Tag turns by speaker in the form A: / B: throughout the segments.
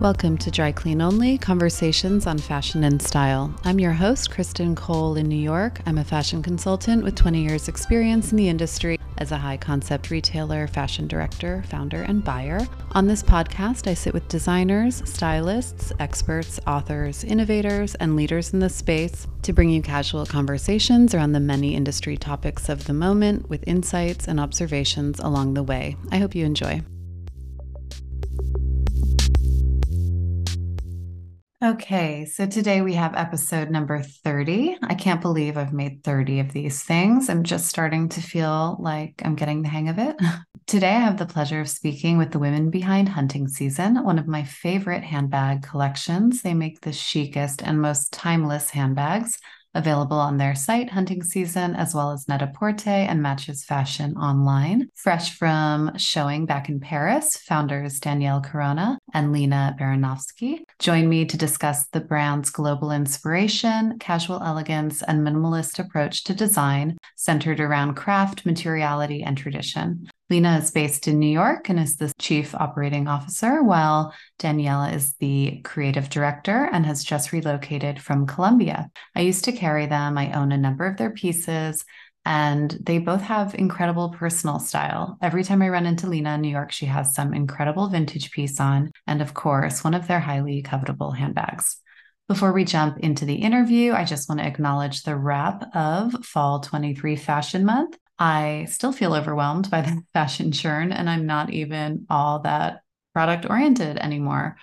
A: Welcome to Dry Clean Only Conversations on Fashion and Style. I'm your host, Kristen Cole in New York. I'm a fashion consultant with 20 years' experience in the industry as a high concept retailer, fashion director, founder, and buyer. On this podcast, I sit with designers, stylists, experts, authors, innovators, and leaders in the space to bring you casual conversations around the many industry topics of the moment with insights and observations along the way. I hope you enjoy. Okay, so today we have episode number 30. I can't believe I've made 30 of these things. I'm just starting to feel like I'm getting the hang of it. Today, I have the pleasure of speaking with the women behind Hunting Season, one of my favorite handbag collections. They make the chicest and most timeless handbags available on their site, Hunting Season, as well as Net-a-Porter and Matches Fashion online. Fresh from showing back in Paris, founders Danielle Corona and Lena Baranovsky join me to discuss the brand's global inspiration, casual elegance, and minimalist approach to design centered around craft, materiality, and tradition. Lena is based in New York and is the chief operating officer, while Daniela is the creative director and has just relocated from Colombia. I used to carry them. I own a number of their pieces, and they both have incredible personal style. Every time I run into Lena in New York, she has some incredible vintage piece on, and of course, one of their highly covetable handbags. Before we jump into the interview, I just want to acknowledge the wrap of Fall 23 Fashion Month. I still feel overwhelmed by the fashion churn, and I'm not even all that product oriented anymore.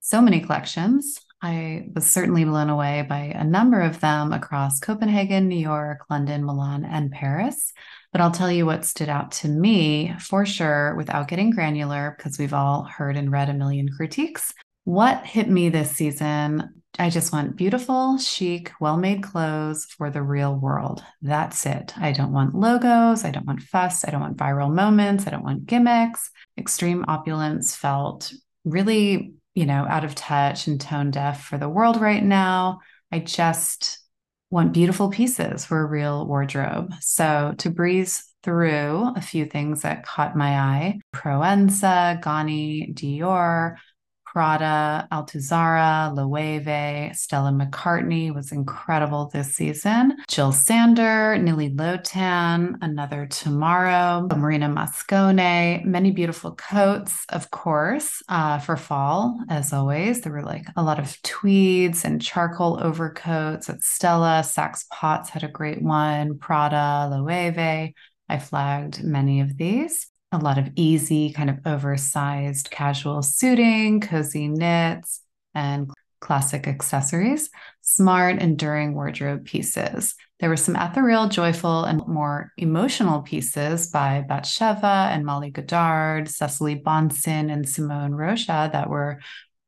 A: So many collections. I was certainly blown away by a number of them across Copenhagen, New York, London, Milan, and Paris. But I'll tell you what stood out to me for sure without getting granular, because we've all heard and read a million critiques. What hit me this season I just want beautiful, chic, well made clothes for the real world. That's it. I don't want logos. I don't want fuss. I don't want viral moments. I don't want gimmicks. Extreme opulence felt really, you know, out of touch and tone deaf for the world right now. I just want beautiful pieces for a real wardrobe. So to breeze through a few things that caught my eye Proenza, Ganni, Dior, Prada, Altuzarra, Loewe, Stella McCartney was incredible this season. Jil Sander, Nili Lotan, Another Tomorrow, Marina Moscone, many beautiful coats, of course, uh, for fall, as always. There were like a lot of tweeds and charcoal overcoats at Stella. Saks Potts had a great one, Prada, Loewe. I flagged many of these a lot of easy, kind of oversized casual suiting, cozy knits, and classic accessories, smart, enduring wardrobe pieces. There were some ethereal, joyful, and more emotional pieces by Batsheva and Molly Goddard, Cecilie Bahnsen, and Simone Rocha that were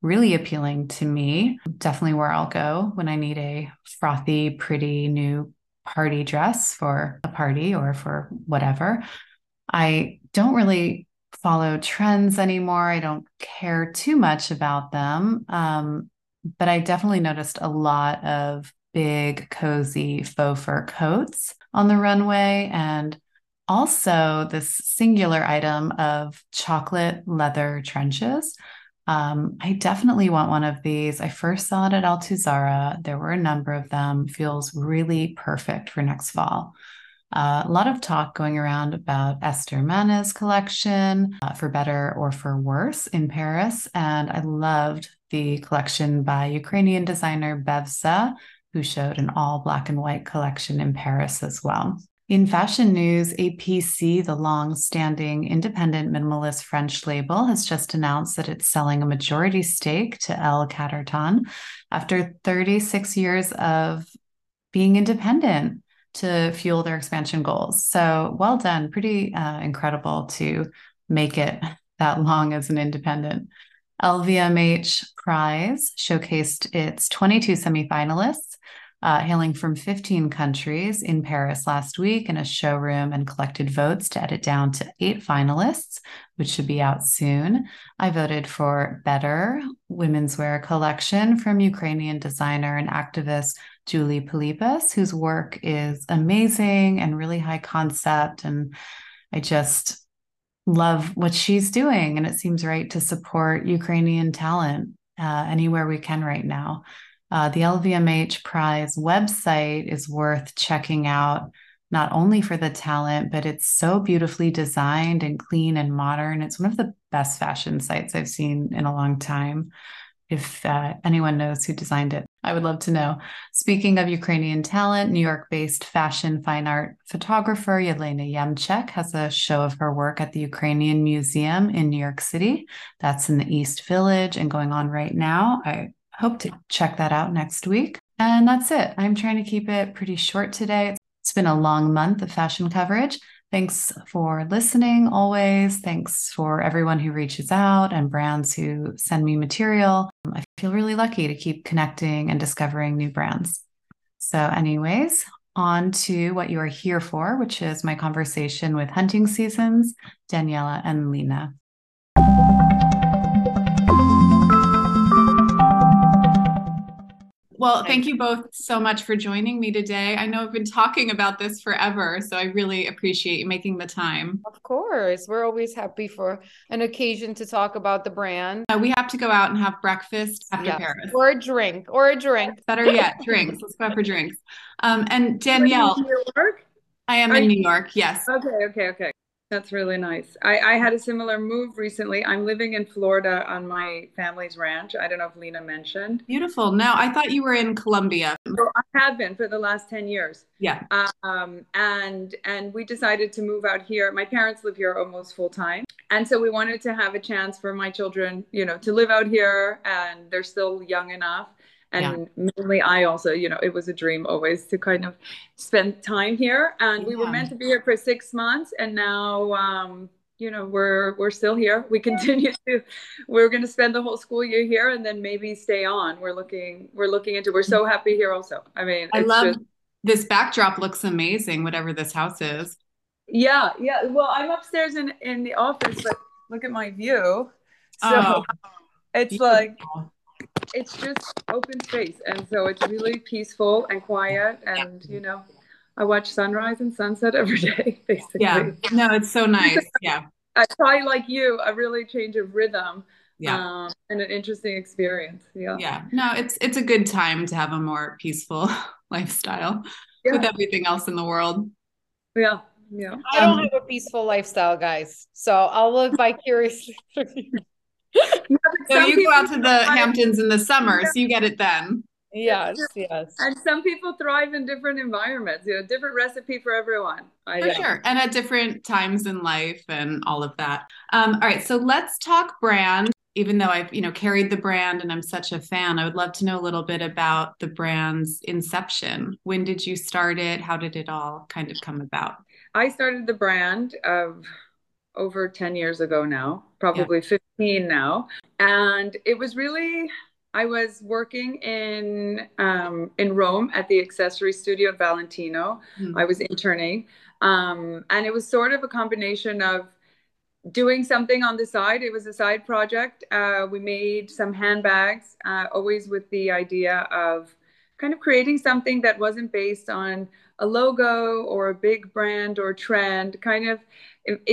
A: really appealing to me. Definitely where I'll go when I need a frothy, pretty new party dress for a party or for whatever. I don't really follow trends anymore. I don't care too much about them. Um, but I definitely noticed a lot of big, cozy faux fur coats on the runway. And also this singular item of chocolate leather trenches. Um, I definitely want one of these. I first saw it at Altuzarra. There were a number of them. Feels really perfect for next fall. Uh, a lot of talk going around about Ester Manas' collection, uh, for better or for worse, in Paris. And I loved the collection by Ukrainian designer Bevza, who showed an all black and white collection in Paris as well. In fashion news, APC, the long standing independent minimalist French label, has just announced that it's selling a majority stake to L Catterton after 36 years of being independent to fuel their expansion goals. So well done. Pretty uh, incredible to make it that long as an independent. LVMH Prize showcased its 22 semifinalists, uh, hailing from 15 countries in Paris last week in a showroom and collected votes to edit down to eight finalists, which should be out soon. I voted for Better Women's Wear Collection from Ukrainian designer and activist Julie Pelipas, whose work is amazing and really high concept. And I just love what she's doing. And it seems right to support Ukrainian talent uh, anywhere we can right now. Uh, the LVMH Prize website is worth checking out, not only for the talent, but it's so beautifully designed and clean and modern. It's one of the best fashion sites I've seen in a long time. If uh, anyone knows who designed it, I would love to know. Speaking of Ukrainian talent, New York based fashion fine art photographer Yelena Yemchuk has a show of her work at the Ukrainian Museum in New York City. That's in the East Village and going on right now. I hope to check that out next week. And that's it. I'm trying to keep it pretty short today. It's been a long month of fashion coverage. Thanks for listening always. Thanks for everyone who reaches out and brands who send me material. I feel really lucky to keep connecting and discovering new brands. So, anyways, on to what you are here for, which is my conversation with Hunting Seasons, Daniela and Lena. Well, thank you both so much for joining me today. I know I've been talking about this forever, so I really appreciate you making the time.
B: Of course. We're always happy for an occasion to talk about the brand.
A: Uh, we have to go out and have breakfast after yes. Paris.
B: Or a drink, or a drink.
A: Better yet, drinks. Let's go out for drinks. Um, and Danielle.
C: New York?
A: I am Are in you- New York, yes.
C: Okay, okay, okay. That's really nice. I, I had a similar move recently. I'm living in Florida on my family's ranch. I don't know if Lena mentioned.
A: Beautiful. No, I thought you were in Colombia.
C: So I have been for the last 10 years.
A: Yeah.
C: Um, and and we decided to move out here. My parents live here almost full time. And so we wanted to have a chance for my children, you know, to live out here and they're still young enough and yeah. mainly i also you know it was a dream always to kind of spend time here. And yeah. we were meant to be here for six months. And now um, you know we're we're still here. We continue to we're going to spend the whole school year here and then maybe stay on. We're looking we're looking into we're so happy here also. I mean
A: i love just, this backdrop looks amazing whatever this house is.
C: Yeah yeah. Well i'm upstairs in in the office but look at my view. So oh, it's beautiful. like it's just open space and so it's really peaceful and quiet and you know i watch sunrise and sunset every day basically.
A: Yeah. No it's so nice. Yeah.
C: I probably like you a really change of rhythm yeah. um, and an interesting experience. Yeah.
A: Yeah. No it's it's a good time to have a more peaceful lifestyle yeah. with everything else in the world.
C: Yeah. Yeah.
B: I don't um, have a peaceful lifestyle guys so i'll live vicariously
A: so you go out to the Hamptons in the summer, so you get it then.
B: Yes, yes.
C: And some people thrive in different environments, you know, different recipe for everyone.
A: I, for sure. And at different times in life and all of that. Um, all right. So let's talk brand. Even though I've, you know, carried the brand and I'm such a fan, I would love to know a little bit about the brand's inception. When did you start it? How did it all kind of come about?
C: I started the brand of over 10 years ago now, probably yeah. 15 now. And it was really, I was working in um, in Rome at the accessory studio at Valentino. Mm. I was interning. Um, and it was sort of a combination of doing something on the side. It was a side project. Uh, we made some handbags, uh, always with the idea of kind of creating something that wasn't based on a logo or a big brand or trend, kind of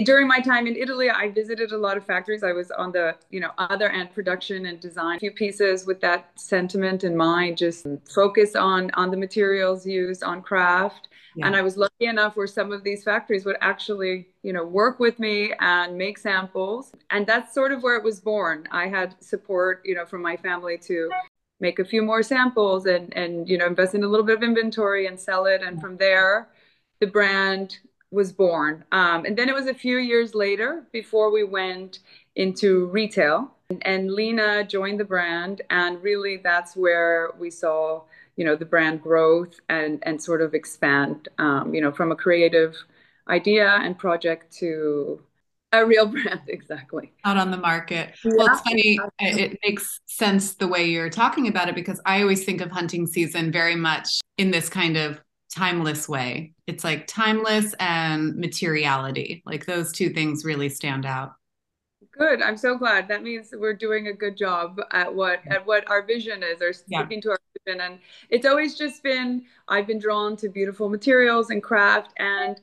C: during my time in Italy, I visited a lot of factories. I was on the, you know, other end production and design. A few pieces with that sentiment in mind, just focus on on the materials used, on craft. Yeah. And I was lucky enough where some of these factories would actually, you know, work with me and make samples. And that's sort of where it was born. I had support, you know, from my family to make a few more samples and and you know invest in a little bit of inventory and sell it. And from there, the brand was born. Um, and then it was a few years later before we went into retail. And, and Lena joined the brand, and really that's where we saw, you know, the brand growth and and sort of expand, um, you know, from a creative idea and project to a real brand exactly
A: out on the market yeah. well it's funny it makes sense the way you're talking about it because i always think of hunting season very much in this kind of timeless way. It's like timeless and materiality. Like those two things really stand out.
C: Good. I'm so glad. That means we're doing a good job at what at what our vision is or sticking yeah. to our vision. And it's always just been I've been drawn to beautiful materials and craft and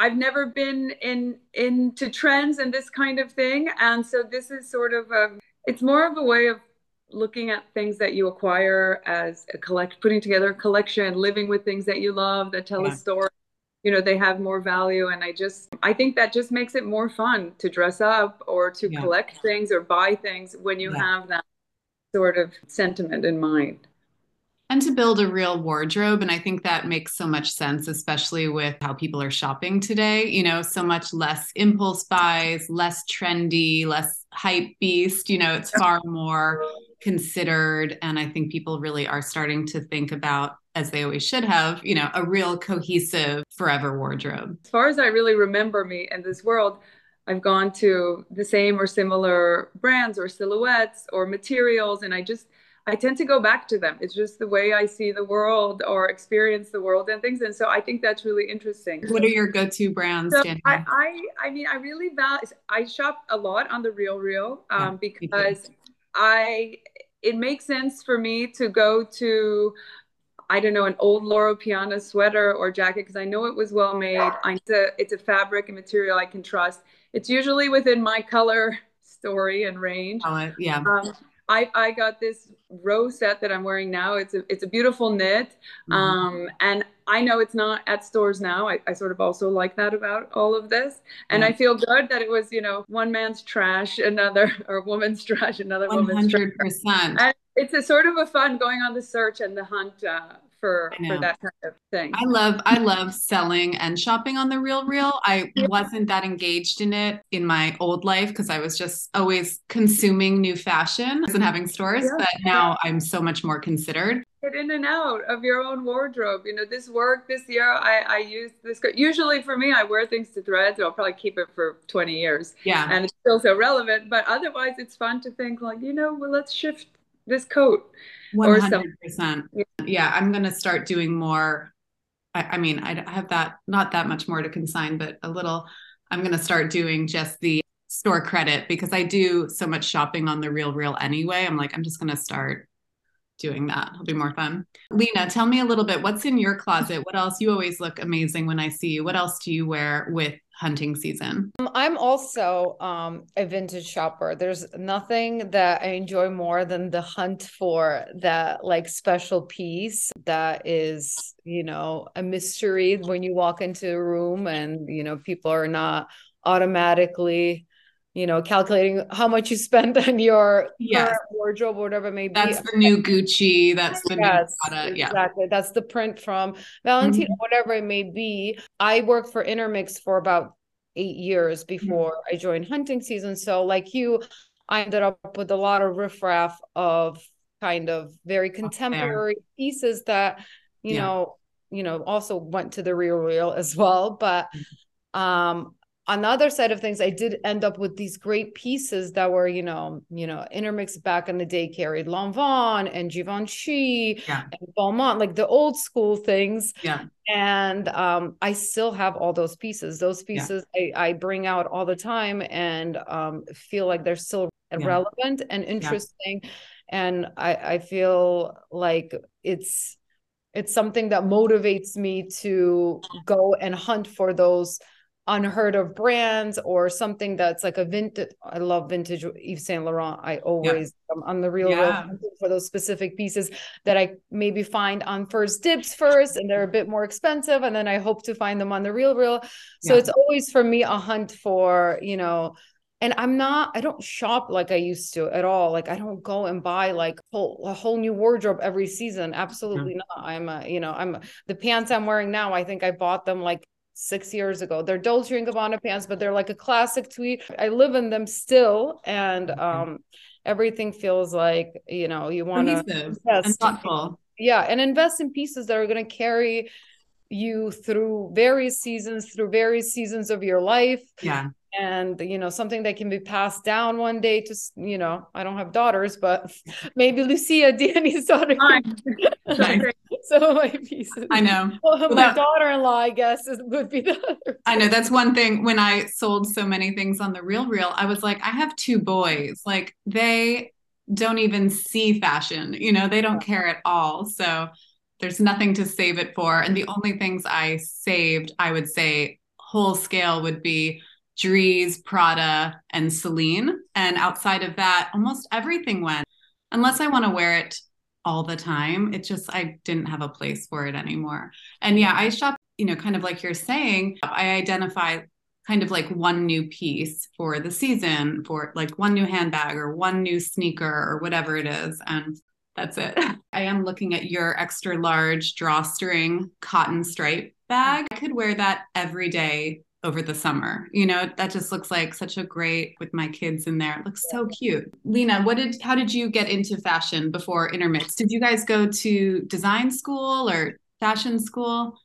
C: I've never been in into trends and this kind of thing. And so this is sort of a it's more of a way of looking at things that you acquire as a collect, putting together a collection, living with things that you love that tell yeah. a story. You know, they have more value. And I just, I think that just makes it more fun to dress up or to yeah. collect things or buy things when you yeah. have that sort of sentiment in mind
A: and to build a real wardrobe and i think that makes so much sense especially with how people are shopping today you know so much less impulse buys less trendy less hype beast you know it's far more considered and i think people really are starting to think about as they always should have you know a real cohesive forever wardrobe.
C: As far as i really remember me in this world I've gone to the same or similar brands or silhouettes or materials, and I just I tend to go back to them. It's just the way I see the world or experience the world and things. And so I think that's really interesting.
A: What are your go-to brands?
C: So I, I, I mean, I really value. I shop a lot on the Real Real um, yeah, because I. It makes sense for me to go to I don't know, an old Loro Piana sweater or jacket because I know it was well made. I, it's, a, it's a fabric and material I can trust. It's usually within my color story and range.
A: Oh, yeah. Um,
C: I, I got this row set that I'm wearing now. It's a it's a beautiful knit, mm-hmm. um, and I know it's not at stores now. I, I sort of also like that about all of this, and yeah. I feel good that it was you know one man's trash, another or woman's trash, another 100%. woman's trash. And it's a sort of a fun going on the search and the hunt uh, for for that kind of thing.
A: I love I love selling and shopping on the real real. I wasn't that engaged in it in my old life because I was just always consuming new fashion and mm-hmm. having stores, yeah. but now I'm so much more considered.
C: Get in and out of your own wardrobe. You know, this work this year, I, I use this. Usually for me, I wear things to threads. I'll probably keep it for 20 years.
A: Yeah.
C: And it's still so relevant. But otherwise, it's fun to think like, you know, well, let's shift this coat
A: 100%. Yeah. yeah, I'm going to start doing more. I, I mean, I have that, not that much more to consign, but a little. I'm going to start doing just the store credit because I do so much shopping on the real real anyway. I'm like, I'm just going to start doing that. It'll be more fun. Lena, tell me a little bit what's in your closet? What else? You always look amazing when I see you. What else do you wear with hunting season?
B: Um, I'm also um, a vintage shopper. There's nothing that I enjoy more than the hunt for that like special piece that is, you know, a mystery when you walk into a room and, you know, people are not automatically you know, calculating how much you spent on your yes. wardrobe or whatever it may be.
A: That's the new Gucci. That's the yes, new.
B: Yeah. Exactly. That's the print from Valentino, mm-hmm. whatever it may be. I worked for Intermix for about eight years mm-hmm. before mm-hmm. I joined hunting season. So like you, I ended up with a lot of riffraff of kind of very contemporary pieces that, you yeah. know, you know, also went to the real real as well. But mm-hmm. um on the other side of things, I did end up with these great pieces that were, you know, you know, intermix back in the day carried Lanvin and Givenchy yeah. and Balmain, like the old school things.
A: Yeah.
B: And um, I still have all those pieces. Those pieces yeah. I, I bring out all the time and um, feel like they're still yeah. relevant and interesting. And I, I feel like it's it's something that motivates me to go and hunt for those unheard of brands or something that's like a vintage. I love vintage Yves Saint Laurent. I always yeah. I'm on the real yeah. for those specific pieces that I maybe find on 1stDibs first, and they're a bit more expensive, and then I hope to find them on the real real. So yeah. it's always for me a hunt for you know. And I'm not, I don't shop like I used to at all. Like I don't go and buy like whole, a whole new wardrobe every season. Absolutely mm. not. I'm a, you know, I'm the pants I'm wearing now. I think I bought them like six years ago. They're Dolce and Gabbana pants, but they're like a classic tweed. I live in them still, and um, everything feels like you know you want to
A: invest. thoughtful.
B: Yeah, and invest in pieces that are going to carry you through various seasons, through various seasons of your life.
A: Yeah
B: and you know something that can be passed down one day to you know i don't have daughters but maybe lucia danny's daughter some of my pieces
A: i know
B: well, well, my that, daughter-in-law i guess is, would be the other
A: i know that's one thing when i sold so many things on the real real i was like i have two boys like they don't even see fashion you know they don't care at all so there's nothing to save it for and the only things i saved i would say whole scale would be Dries, Prada, and Celine. And outside of that, almost everything went. unless I want to wear it all the time, it just I didn't have a place for it anymore. And yeah, I shop, you know, kind of like you're saying, I identify kind of like one new piece for the season, for like one new handbag or one new sneaker or whatever it is. And that's it. I am looking at your extra large drawstring cotton stripe bag. I could wear that every day over the summer. You know, that just looks like such a great with my kids in there. It looks so cute. Lena, what did how did you get into fashion before Intermix? Did you guys go to design school or fashion school?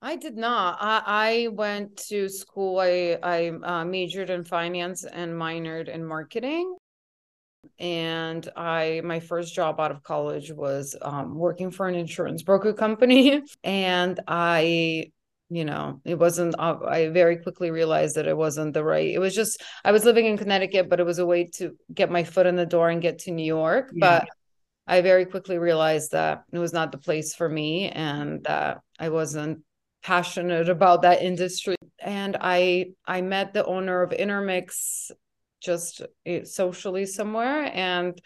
B: I did not. I, I went to school. I I uh, majored in finance and minored in marketing. And I my first job out of college was um, working for an insurance broker company, and I you know it wasn't uh, i very quickly realized that it wasn't the right it was just i was living in connecticut but it was a way to get my foot in the door and get to new york yeah. but i very quickly realized that it was not the place for me and that i wasn't passionate about that industry and i i met the owner of intermix just eh, socially somewhere and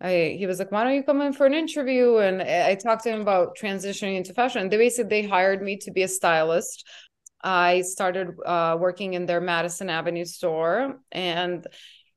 B: I he was like, why don't you come in for an interview? And I talked to him about transitioning into fashion. They basically they hired me to be a stylist. I started uh, working in their Madison Avenue store, and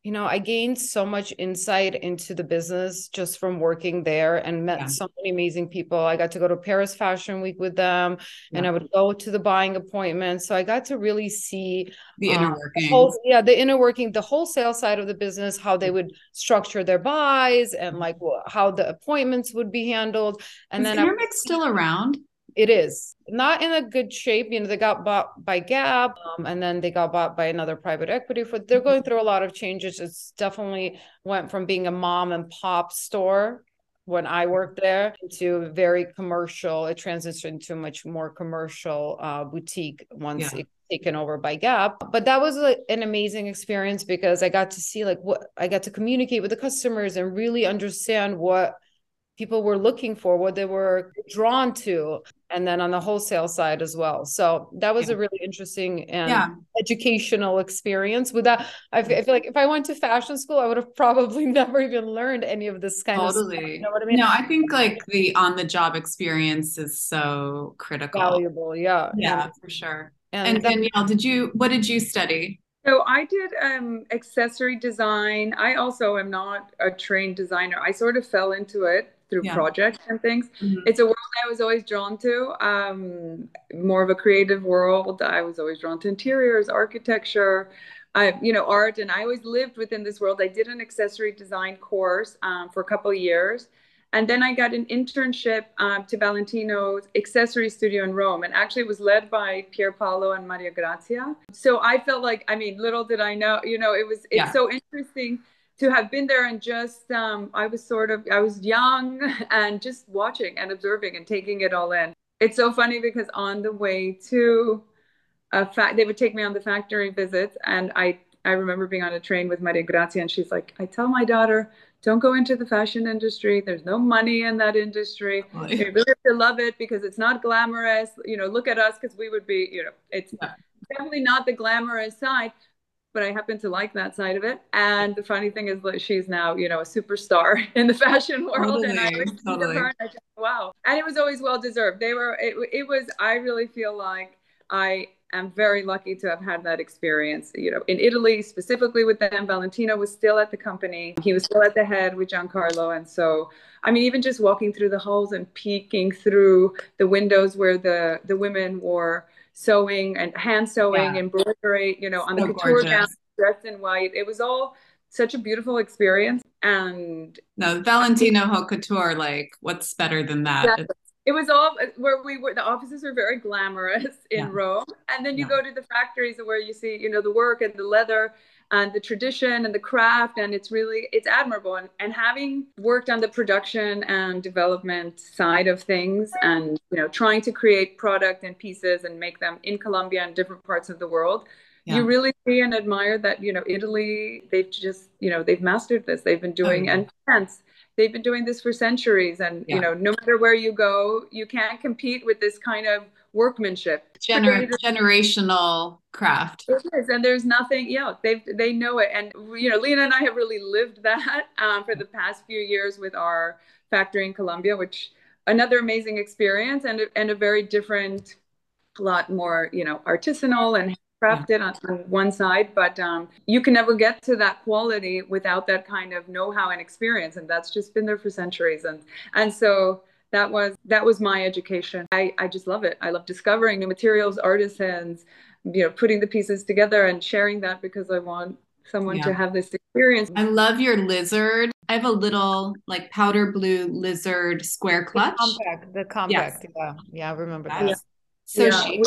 B: you know, I gained so much insight into the business just from working there and met yeah. so many amazing people. I got to go to Paris Fashion Week with them yeah. and I would go to the buying appointments. So I got to really see
A: the inner um, working.
B: Whole, yeah, the inner working, the wholesale side of the business, how they would structure their buys and like how the appointments would be handled. And
A: Is
B: then
A: Intermix still around?
B: It is not in a good shape. You know, they got bought by Gap, um, and then they got bought by another private equity. For they're going through a lot of changes. It's definitely went from being a mom and pop store when I worked there to very commercial. It transitioned to much more commercial uh, boutique once yeah. it taken over by Gap. But that was a, an amazing experience because I got to see like what I got to communicate with the customers and really understand what people were looking for, what they were drawn to, and then on the wholesale side as well. So that was yeah. a really interesting and yeah. educational experience. With that, I feel, like if I went to fashion school, I would have probably never even learned any of this kind
A: totally.
B: of stuff.
A: You know what I mean? No, I think like the on the job experience is so critical.
B: Valuable, yeah.
A: Yeah, and, for sure. And, and Danielle, did you what did you study?
C: So I did um, accessory design. I also am not a trained designer. I sort of fell into it through yeah. projects and things. Mm-hmm. It's a world I was always drawn to, um, more of a creative world. I was always drawn to interiors, architecture, I, you know, art, and I always lived within this world. I did an accessory design course um, for a couple of years. And then I got an internship um, to Valentino's accessory studio in Rome. And actually, it was led by Pier Paolo and Maria Grazia. So I felt like, I mean, little did I know, you know, it was, it's yeah. so interesting to have been there and just um, i was sort of i was young and just watching and observing and taking it all in. It's so funny because on the way to a fact they would take me on the factory visits and i i remember being on a train with maria grazia and she's like i tell my daughter don't go into the fashion industry. There's no money in that industry. Oh, you really have to love it because it's not glamorous. You know look at us because we would be you know it's yeah. definitely not the glamorous side but I happen to like that side of it. And the funny thing is that she's now, you know, a superstar in the fashion world. Totally, and I totally. her and I just, wow. And it was always well deserved. They were, it, it was, I really feel like I am very lucky to have had that experience. You know, in Italy, specifically with them, Valentino was still at the company. He was still at the head with Giancarlo. And so, I mean, even just walking through the halls and peeking through the windows where the, the women wore sewing and hand sewing, yeah. embroidery, you know, on the couture gown, dressed in white. It was all such a beautiful experience. And
A: no, Valentino Haute Couture, like, what's better than that? Yeah.
C: It was all uh, where we were. The offices are very glamorous in yeah. Rome, and then you go to the factories where you see, you know, the work and the leather and the tradition and the craft and it's really it's admirable and, and having worked on the production and development side of things and you know trying to create product and pieces and make them in colombia and different parts of the world yeah. you really see and admire that you know italy they've just you know they've mastered this they've been doing oh, and France, they've been doing this for centuries and yeah. you know no matter where you go you can't compete with this kind of workmanship.
D: Gener- generational craft.
C: It is, and there's nothing. Yeah, they they know it, and you know, Lena and I have really lived that um, for the past few years with our factory in Colombia, which another amazing experience and and a very different, a lot more you know artisanal and crafted on, on, one side, but um, you can never get to that quality without that kind of know-how and experience, and that's just been there for centuries. And and so that was that was my education. I I just love it. I love discovering new materials, artisans, you know, putting the pieces together and sharing that because I want someone yeah. to have this experience.
D: I love your lizard. I have a little like powder blue lizard square clutch.
B: The compact, the compact. Yes. Yeah, yeah, I remember that. Yeah.
C: So yeah. she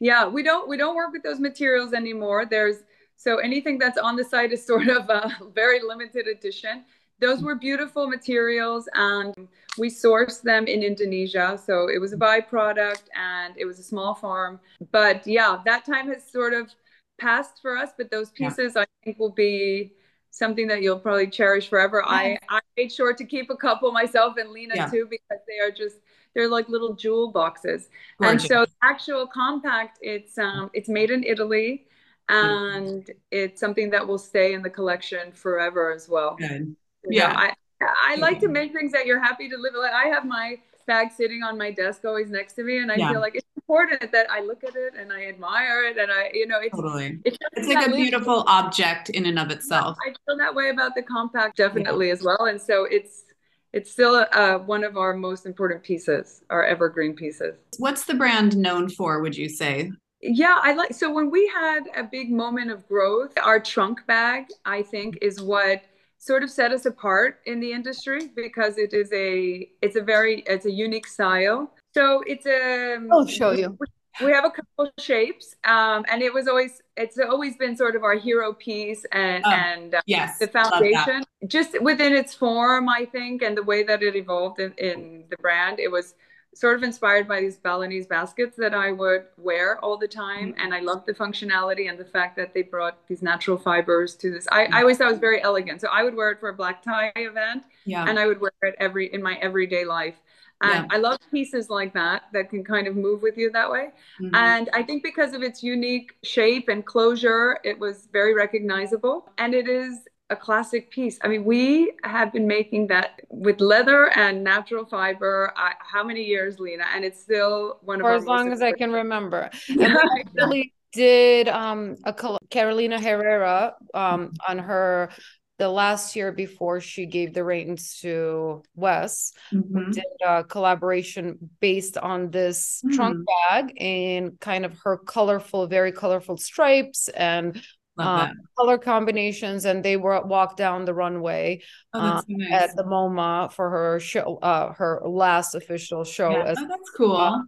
C: yeah we don't we don't work with those materials anymore there's so anything that's on the site is sort of a very limited edition those mm. were beautiful materials and we sourced them in indonesia so it was a byproduct and it was a small farm but yeah that time has sort of passed for us but those pieces yeah. i think will be something that you'll probably cherish forever yeah. i i made sure to keep a couple myself and lena yeah. too because they are just they're like little jewel boxes. Gorgeous. And so actual compact, it's um, it's made in Italy, and mm-hmm. it's something that will stay in the collection forever as well.
D: Good. Yeah,
C: know, I I like to make things that you're happy to live. Like I have my bag sitting on my desk always next to me, and I yeah. feel like it's important that I look at it and I admire it, and I you know it's
D: totally it's, it's like a beautiful object in and of itself.
C: I feel that way about the compact definitely yeah. as well, and so it's it's still uh, one of our most important pieces, our evergreen pieces.
D: What's the brand known for, would you say?
C: Yeah, I like so when we had a big moment of growth, our trunk bag, I think, is what sort of set us apart in the industry because it is a it's a very it's a unique style. So it's a
B: I'll show you.
C: we have a couple shapes um, and it was always it's always been sort of our hero piece and oh, and uh,
D: yes.
C: the foundation. Just within its form i think and the way that it evolved in, in the brand it was sort of inspired by these balinese baskets that i would wear all the time mm-hmm. and i loved the functionality and the fact that they brought these natural fibers to this I, mm-hmm. I always thought it was very elegant so i would wear it for a black tie event yeah. and i would wear it every in my everyday life and yeah. I love pieces like that that can kind of move with you that way. Mm-hmm. And I think because of its unique shape and closure, it was very recognizable. And it is a classic piece. I mean, we have been making that with leather and natural fiber. I, how many years, Lena? And it's still one of
B: for as long as I can remember. And I actually did um, a Carolina Herrera um, on her the last year before she gave the reins to Wes, mm-hmm. did a collaboration based on this mm-hmm. trunk bag and kind of her colorful, very colorful stripes and um, color combinations. And they were walked down the runway oh, uh, nice. at the MoMA for her show, uh, her last official show.
D: Yeah. As, oh, that's cool. Uh,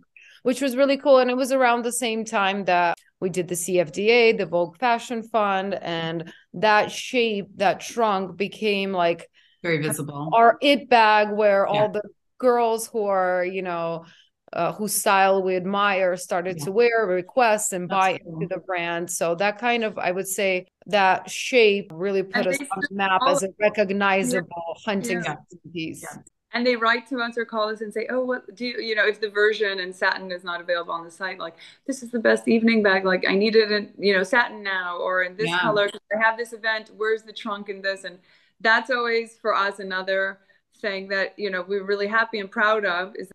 B: which was really cool. And it was around the same time that we did the CFDA, the Vogue Fashion Fund, and that shape, that trunk became like
D: very visible.
B: Our it bag where yeah. all the girls who are, you know, uh, whose style we admire started yeah. to wear, request, and That's buy cool. into the brand. So that kind of, I would say, that shape really put and us on the map as a recognizable yeah. hunting piece
C: and they write to us or call us and say, "Oh, what do you, you know, if the version and satin is not available on the site, like this is the best evening bag. Like I need it in, you know, satin now or in this yeah. color. I have this event. Where's the trunk in this?" And that's always for us another thing that you know we're really happy and proud of is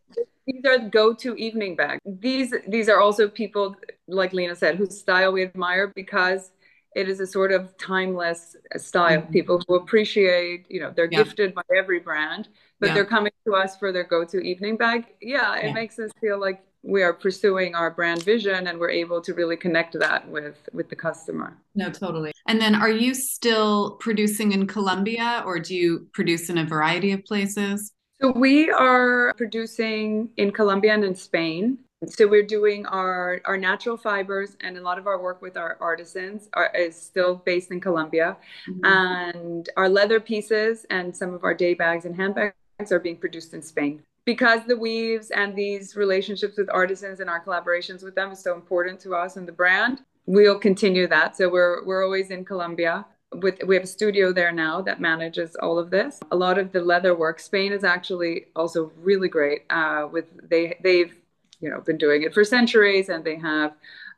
C: these are the go-to evening bags. These these are also people like Lena said whose style we admire because it is a sort of timeless style. Mm-hmm. People who appreciate, you know, they're yeah. gifted by every brand, but yeah. they're coming to us for their go-to evening bag. Yeah, it yeah. makes us feel like we are pursuing our brand vision and we're able to really connect that with with the customer.
D: No, totally. And then are you still producing in Colombia or do you produce in a variety of places?
C: So we are producing in Colombia and in Spain. So we're doing our, our natural fibers and a lot of our work with our artisans are, is still based in Colombia. Mm-hmm. And our leather pieces and some of our day bags and handbags are being produced in Spain. Because the weaves and these relationships with artisans and our collaborations with them is so important to us and the brand, we'll continue that. So we're we're always in Colombia. With we have a studio there now that manages all of this. A lot of the leather work. Spain is actually also really great. Uh, with they they've you know been doing it for centuries, and they have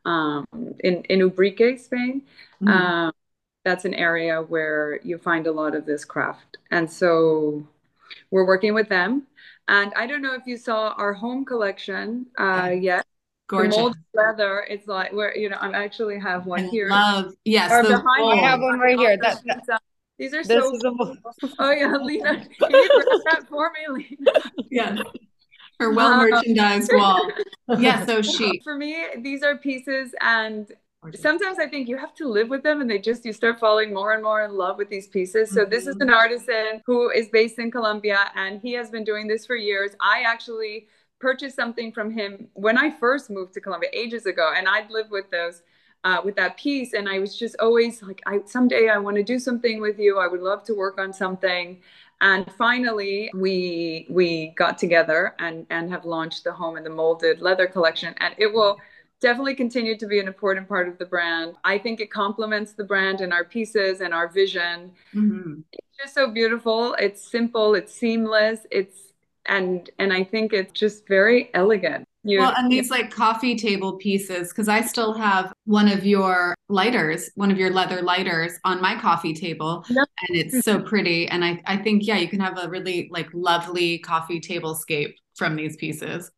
C: um, in in Ubrique, Spain. Mm-hmm. Um, that's an area where you find a lot of this craft, and so we're working with them. And I don't know if you saw our home collection uh, yet. Gorgeous. Mold leather. It's like where you know I actually have one I here.
D: Love yes.
B: Or behind I have one right here. That,
C: that, these are so. A... oh yeah, Lena, can you grab that for me, Lena?
D: Yes. Her well merchandised wall. Yeah, so chic.
C: For me, these are pieces, and sometimes I think you have to live with them, and they just you start falling more and more in love with these pieces. So mm-hmm. this is mm-hmm. an artisan who is based in Colombia, and he has been doing this for years. I actually purchased something from him when I first moved to Colombia ages ago, and I'd lived with those. Uh, with that piece, and I was just always like, I someday I want to do something with you. I would love to work on something. And finally, we we got together and and have launched the home and the molded leather collection, and it will definitely continue to be an important part of the brand. I think it complements the brand and our pieces and our vision. Mm-hmm. It's just so beautiful. It's simple. It's seamless. It's and and I think it's just very elegant.
D: You, well, and these like coffee table pieces, because I still have one of your lighters, one of your leather lighters on my coffee table, and it's so pretty. And I, I think, yeah, you can have a really like lovely coffee table scape from these pieces.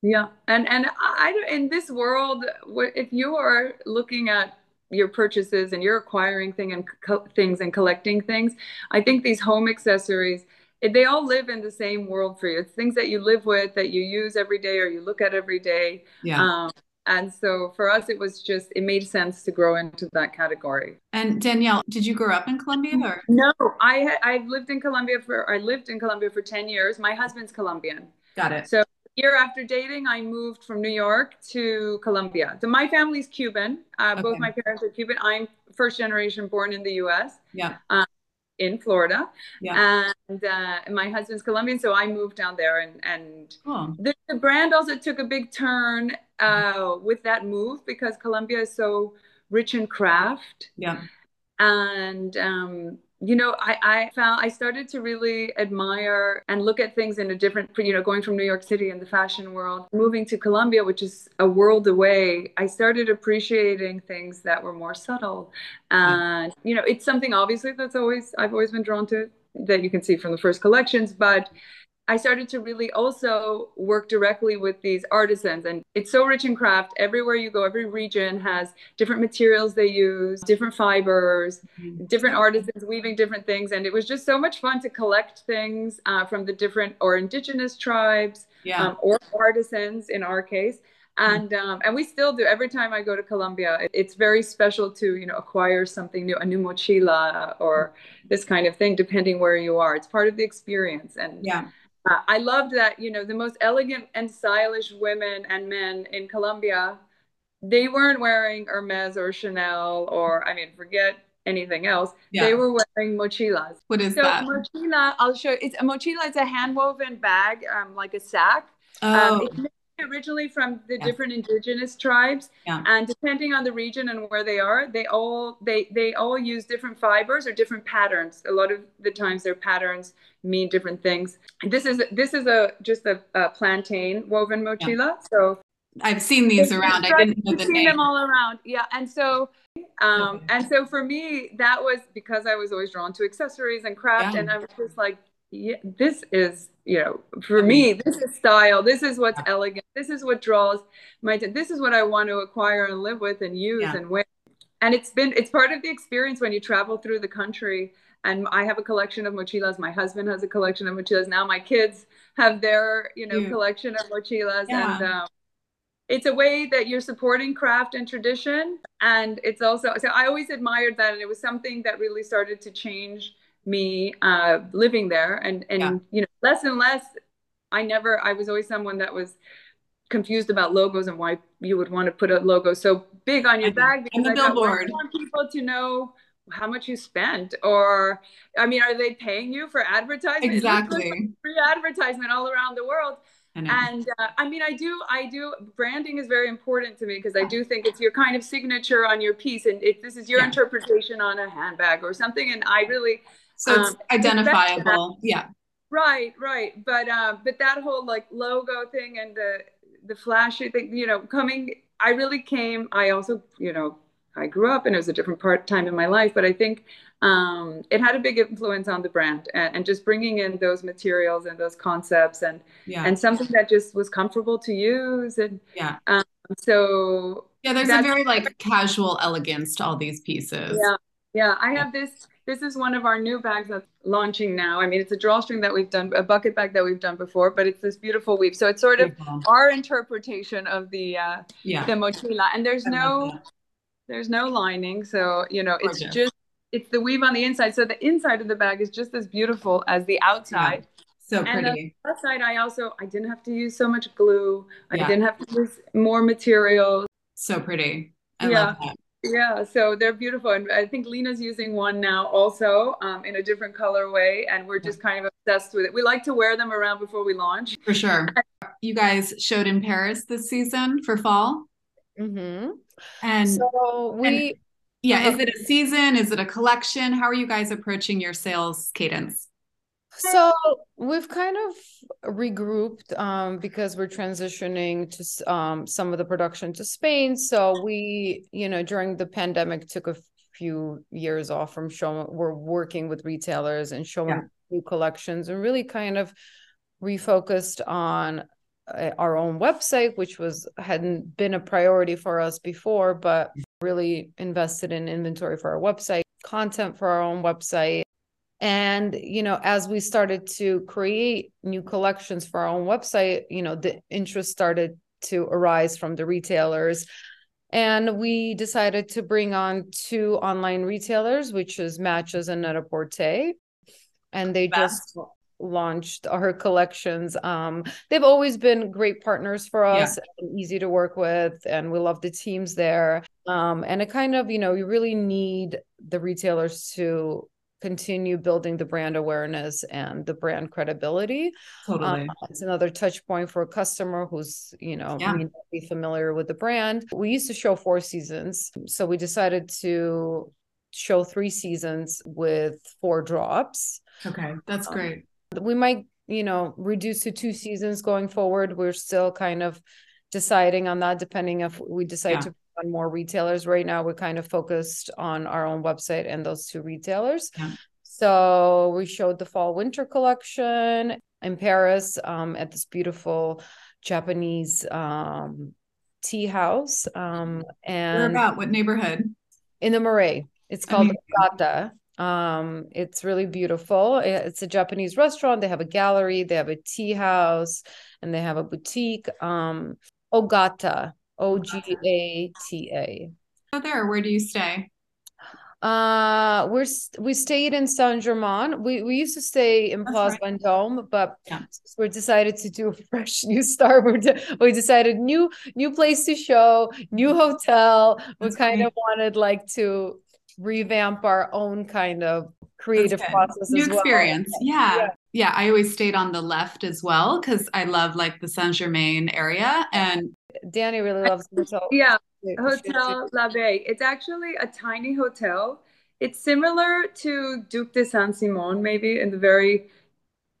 C: Yeah, and and I in this world, if you are looking at your purchases and you're acquiring thing and co- things and collecting things, I think these home accessories they all live in the same world for you. It's things that you live with, that you use every day, or you look at every day. Yeah. Um, and so for us, it was just it made sense to grow into that category.
D: And Danielle, did you grow up in Colombia or?
C: No, I I've lived in Colombia for I lived in Colombia for ten years. My husband's Colombian.
D: Got it.
C: So year after dating, I moved from New York to Colombia. So my family's Cuban. Uh, okay. Both my parents are Cuban. I'm first generation born in the U.S.
D: Yeah. Um,
C: in Florida. Yeah. And uh, my husband's Colombian, so I moved down there. And and oh. the, the, brand also took a big turn uh, with that move because Colombia is so rich in craft.
D: Yeah.
C: And um, you know, I, I found I started to really admire and look at things in a different, you know, going from New York City in the fashion world, moving to Colombia, which is a world away, I started appreciating things that were more subtle. And, you know, it's something obviously that's always, I've always been drawn to that you can see from the first collections, but I started to really also work directly with these artisans. And it's so rich in craft. Everywhere you go, every region has different materials they use, different fibers, mm-hmm. different artisans weaving different things. And it was just so much fun to collect things uh, from the different or indigenous tribes yeah. um, or artisans in our case. And um, and we still do. Every time I go to Colombia, it's very special to you know acquire something new, a new mochila or this kind of thing, depending where you are. It's part of the experience. And
D: yeah,
C: uh, I loved that, you know, the most elegant and stylish women and men in Colombia, they weren't wearing Hermes or Chanel or, I mean, forget anything else. Yeah. They were wearing mochilas.
D: What is
C: so
D: that?
C: Mochila, I'll show you. It's a mochila. It's a hand woven bag, um, like a sack. Um, oh. Um, originally from the yeah. different indigenous tribes yeah. and depending on the region and where they are they all they they all use different fibers or different patterns a lot of the times their patterns mean different things this is this is a just a, a plantain woven mochila yeah. so
D: I've seen these around. I didn't know the
C: seen name. them all around. Yeah, and so, um, and so for me, that was because I was always drawn to accessories and craft, and I was just like, yeah, this is, you know, for me, this is style. This is what's elegant. This is what draws my, this is what I want to acquire and live with and use yeah. and wear. And it's been, it's part of the experience when you travel through the country. And I have a collection of mochilas. My husband has a collection of mochilas. Now my kids have their, you know, yeah. collection of mochilas. Yeah. And, um, it's a way that you're supporting craft and tradition and it's also so i always admired that and it was something that really started to change me uh, living there. And and yeah. you know less and less i never i was always someone that was confused about logos and why you would want to put a logo so big on your bag
D: because I billboard.
C: want people to know how much you spent? Or i mean are they paying you for advertising
D: exactly.
C: free advertisement all around the world. And uh, i mean i do i do branding is very important to me because i do think it's your kind of signature on your piece. And if this is your yeah. interpretation on a handbag or something and i really
D: so it's um, identifiable. Yeah.
C: Right, right. But uh, but that whole like logo thing and the the flashy thing, you know, coming, I really came, I also, you know, I grew up and it was a different part time in my life, but I think um, it had a big influence on the brand and, and, just bringing in those materials and those concepts and yeah. and something that just was comfortable to use and
D: yeah.
C: Um, so
D: yeah, there's a very like casual elegance to all these pieces.
C: Yeah, yeah. I have this. This is one of our new bags that's launching now. I mean, it's a drawstring that we've done, a bucket bag that we've done before, but it's this beautiful weave. So it's sort of our interpretation of the uh, yeah. the mochila, and there's no there's no lining, so you know it's just it's the weave on the inside. So the inside of the bag is just as beautiful as the outside.
D: Yeah. So pretty. And the
C: outside, I also I didn't have to use so much glue. I yeah. didn't have to use more materials.
D: So pretty. I
C: yeah. Yeah, so they're beautiful, and I think Lena's using one now also um, in a different colorway, and we're just kind of obsessed with it. We like to wear them around before we launch.
D: For sure. You guys showed in Paris this season for fall.
B: Mm-hmm.
D: And
B: so we.
D: And, yeah, is it a season? Is it a collection? How are you guys approaching your sales cadence?
B: So we've kind of regrouped um, because we're transitioning to um, some of the production to Spain. So we, you know, during the pandemic, took a few years off from showing. We're working with retailers and showing yeah. new collections, and really kind of refocused on uh, our own website, which was hadn't been a priority for us before, but really invested in inventory for our website, content for our own website and you know as we started to create new collections for our own website you know the interest started to arise from the retailers. And we decided to bring on two online retailers which is matches and net-a-porter. And they just launched our collections. Um they've always been great partners for us yeah. and easy to work with and we love the teams there. Um and it kind of you know you really need the retailers to continue building the brand awareness and the brand credibility.
D: Totally. Um,
B: it's another touch point for a customer who's, you know, yeah. may not be familiar with the brand. We used to show four seasons. So we decided to show three seasons with four drops.
D: Okay. That's um, great.
B: we might, you know, reduce to two seasons going forward. We're still kind of deciding on that depending if we decide yeah. to on more retailers right now we're kind of focused on our own website and those two retailers yeah. so we showed the fall winter collection in paris um, at this beautiful japanese um, tea house um, and
D: where about what neighborhood
B: in the marais it's called Ogata. Um, it's really beautiful. It's a Japanese restaurant. They have a gallery, they have a tea house, and they have a boutique. Um, Ogata O G A T A.
D: Oh, there. Where do you stay?
B: Uh, we're we stayed in Saint Germain. We we used to stay in Place right. Vendôme, but yeah. we decided to do a fresh new start. We we decided new new place to show, new hotel. That's we kind great. of wanted like to revamp our own kind of creative process
D: new experience well. yeah. yeah yeah i always stayed on the left as well because i love like the saint germain area and
B: Danny really loves hotel.
C: Yeah, Hotel l'Abbaye. It's actually a tiny hotel. It's similar to Duc de Saint Simon, maybe in the very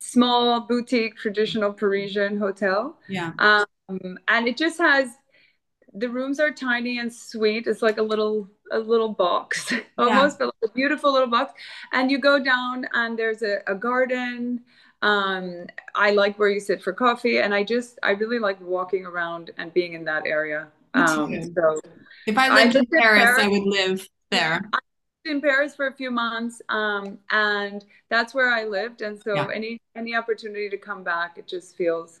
C: small boutique traditional Parisian hotel.
D: Yeah. Um,
C: and it just has the rooms are tiny and sweet. It's like a little a little box almost, yeah. but like a beautiful little box. And you go down and there's a, a garden um, I like where you sit for coffee, and I just I really like walking around and being in that area. Um, so
D: if I lived, I in, Paris, Paris, I would live there. I
C: lived in Paris for a few months, um, and that's where I lived. And so yeah. any any opportunity to come back, it just feels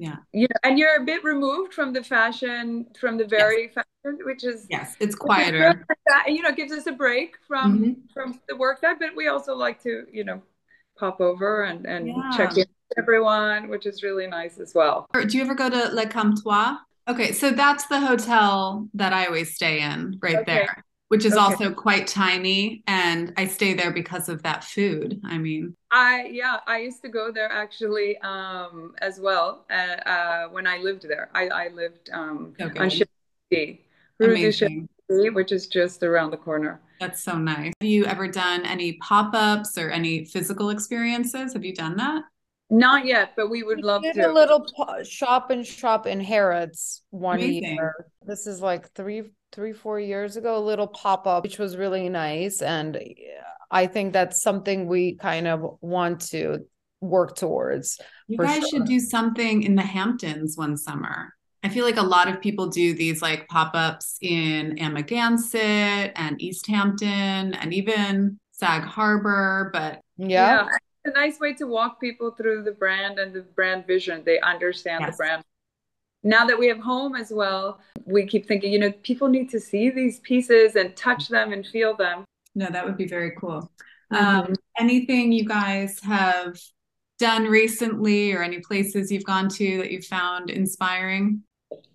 D: yeah
C: know and you're a bit removed from the fashion from the very yes. fashion which is
D: yes it's quieter
C: you know gives us a break from mm-hmm. from the work that but we also like to you know pop over and, and yeah. check in everyone, which is really nice as well.
D: Do you ever go to Le Comptoir? Okay, so that's the hotel that I always stay in right okay. there, which is okay. also quite tiny. And I stay there because of that food. I mean,
C: I, yeah, I used to go there actually um, as well uh, uh, when I lived there. I, I lived um, okay. on Chipsy, which is just around the corner.
D: That's so nice. Have you ever done any pop ups or any physical experiences? Have you done that?
C: Not yet, but we would
B: We
C: love
B: did
C: to.
B: a little po- shop and shop in Harrods one
A: Amazing.
B: year. This is like three, three, four years ago. A little pop up, which was really nice, and I think that's something we kind of want to work towards.
A: You guys
B: sure.
A: should do something in the Hamptons one summer. I feel like a lot of people do these like pop-ups in Amagansett and East Hampton and even Sag Harbor, but
B: Yeah,
C: It's a nice way to walk people through the brand and the brand vision. They understand
A: Yes.
C: the brand. Now that we have home as well, we keep thinking, you know, people need to see these pieces and touch them and feel them.
A: no, that would be very cool.
C: Mm-hmm.
A: Um, anything you guys have done recently or any places you've gone to that you found inspiring?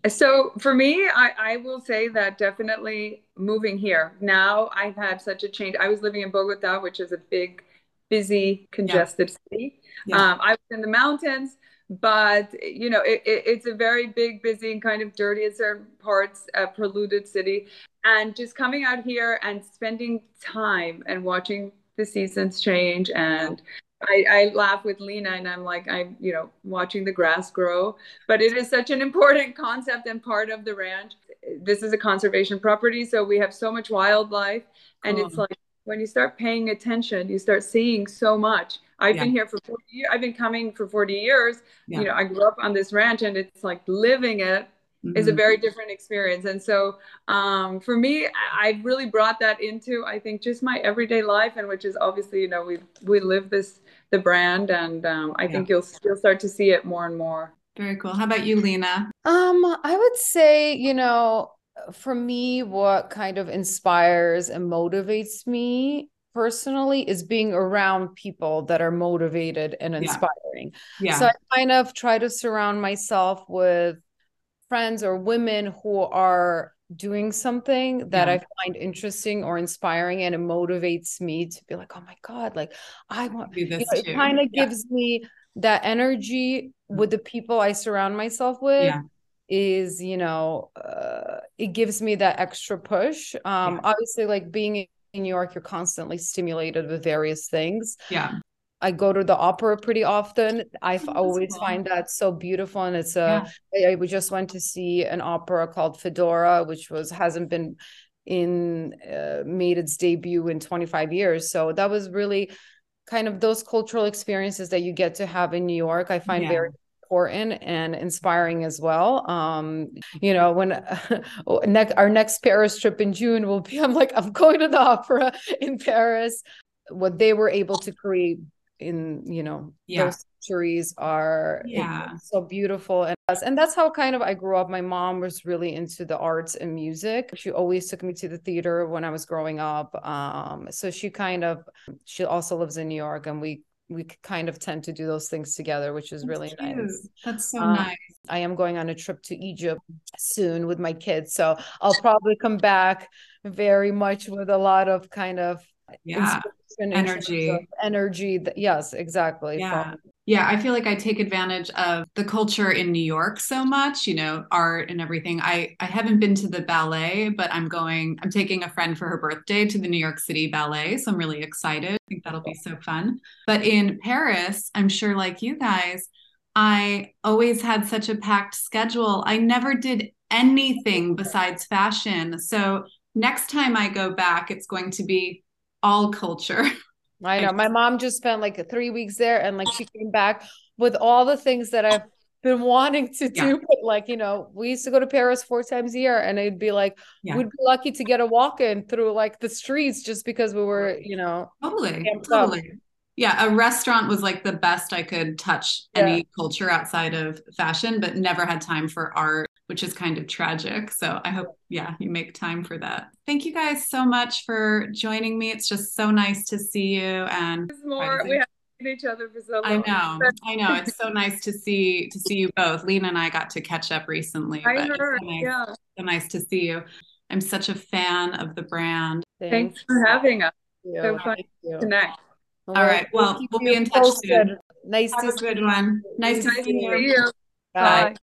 C: So for me, I, I will say that definitely moving here. Now I've had such a change. I was living in Bogota, which is a big, busy, congested city.
A: Yeah.
C: Um, I was in the mountains, but you know, it, it, it's a very big, busy, and kind of dirty in certain parts, uh, polluted city. And just coming out here and spending time and watching the seasons change and I, I laugh with Lena and I'm like, I'm, you know, watching the grass grow, but it is such an important concept and part of the ranch. This is a conservation property, so we have so much wildlife. And it's like when you start paying attention, you start seeing so much. I've
A: Yeah.
C: been here for 40 years. I've been coming for 40 years.
A: Yeah.
C: You know, I grew up on this ranch and it's like living it is a
A: Mhm.
C: very different experience. And so um, for me, I, I've really brought that into, I think, just my everyday life, and which is obviously, you know, we we live this the brand, and um, I
A: Yeah.
C: think you'll you'll start to see it more and more.
A: Very cool. How about you, Lena?
B: Um, I would say, you know, for me, what kind of inspires and motivates me personally is being around people that are motivated and
A: Yeah.
B: inspiring.
A: Yeah.
B: So I kind of try to surround myself with friends or women who are doing something that
A: Yeah.
B: I find interesting or inspiring and it motivates me to be like, oh my God, like I want
A: do
B: you know, it kind of
A: Yeah.
B: gives me that energy with the people I surround myself with
A: Yeah.
B: is you know uh, it gives me that extra push um obviously like being in New York you're constantly stimulated with various things
A: Yeah.
B: I go to the opera pretty often. I
A: Oh,
B: always
A: cool.
B: find that so beautiful and it's a I, I we just went to see an opera called Fedora which was hasn't been in uh, made its debut in 25 years. So that was really kind of those cultural experiences that you get to have in New York I find
A: Yeah.
B: very important and inspiring as well. Um you know when next our next paris trip in june will be i'm like i'm going to the opera in paris. What they were able to create in you know
A: Yeah.
B: those centuries are
A: Yeah.
B: so beautiful and and that's how kind of i grew up my mom was really into the arts and music she always took me to the theater when i was growing up um so she kind of she also lives in new york and we we kind of tend to do those things together which is
A: That's
B: really
A: cute.
B: nice
A: That's so
B: Um,
A: nice.
B: I am going on a trip to Egypt soon with my kids. So I'll probably come back very much with a lot of kind of
A: Yeah.
B: inspiration in terms
A: Energy.
B: energy. that- yes, exactly.
A: Yeah.
B: from-
A: Yeah, I feel like I take advantage of the culture in New York so much, you know, art and everything. I I haven't been to the ballet, but I'm going I'm taking a friend for her birthday to the New York City Ballet, so I'm really excited. I think that'll be so fun. But in Paris, I'm sure like you guys, I always had such a packed schedule. I never did anything besides fashion. So next time I go back, it's going to be all culture.
B: I know. My mom just spent like three weeks there and like she came back with all the things that I've been wanting to do. But like, you know, we used to go to Paris four times a year and it'd be like,
A: Yeah.
B: we'd be lucky to get a walk in through like the streets just because we were, you know,
A: Totally,
B: Amped up.
A: totally. Yeah, a restaurant was like the best I could touch any culture outside of fashion, but never had time for art, which is kind of tragic. So I hope, yeah, you make time for that. Thank you guys so much for joining me. It's just so nice to see you. And
C: more. We have seen each other for so long.
A: I know, I know, it's so nice to see to see you both. Lena and I got to catch up recently.
C: I
A: but it's
C: heard.
A: so nice,
C: Yeah.
A: so nice to see you. I'm such a fan of the brand.
C: Thanks for having us. So fun
B: Thank you.
C: Connect.
A: All right, well,
B: keep
A: we'll be in touch soon.
B: Nice
A: Have
B: to
A: a good one. Nice to
C: Nice to
A: see
C: see
A: you.
C: you.
B: Bye.
C: Bye.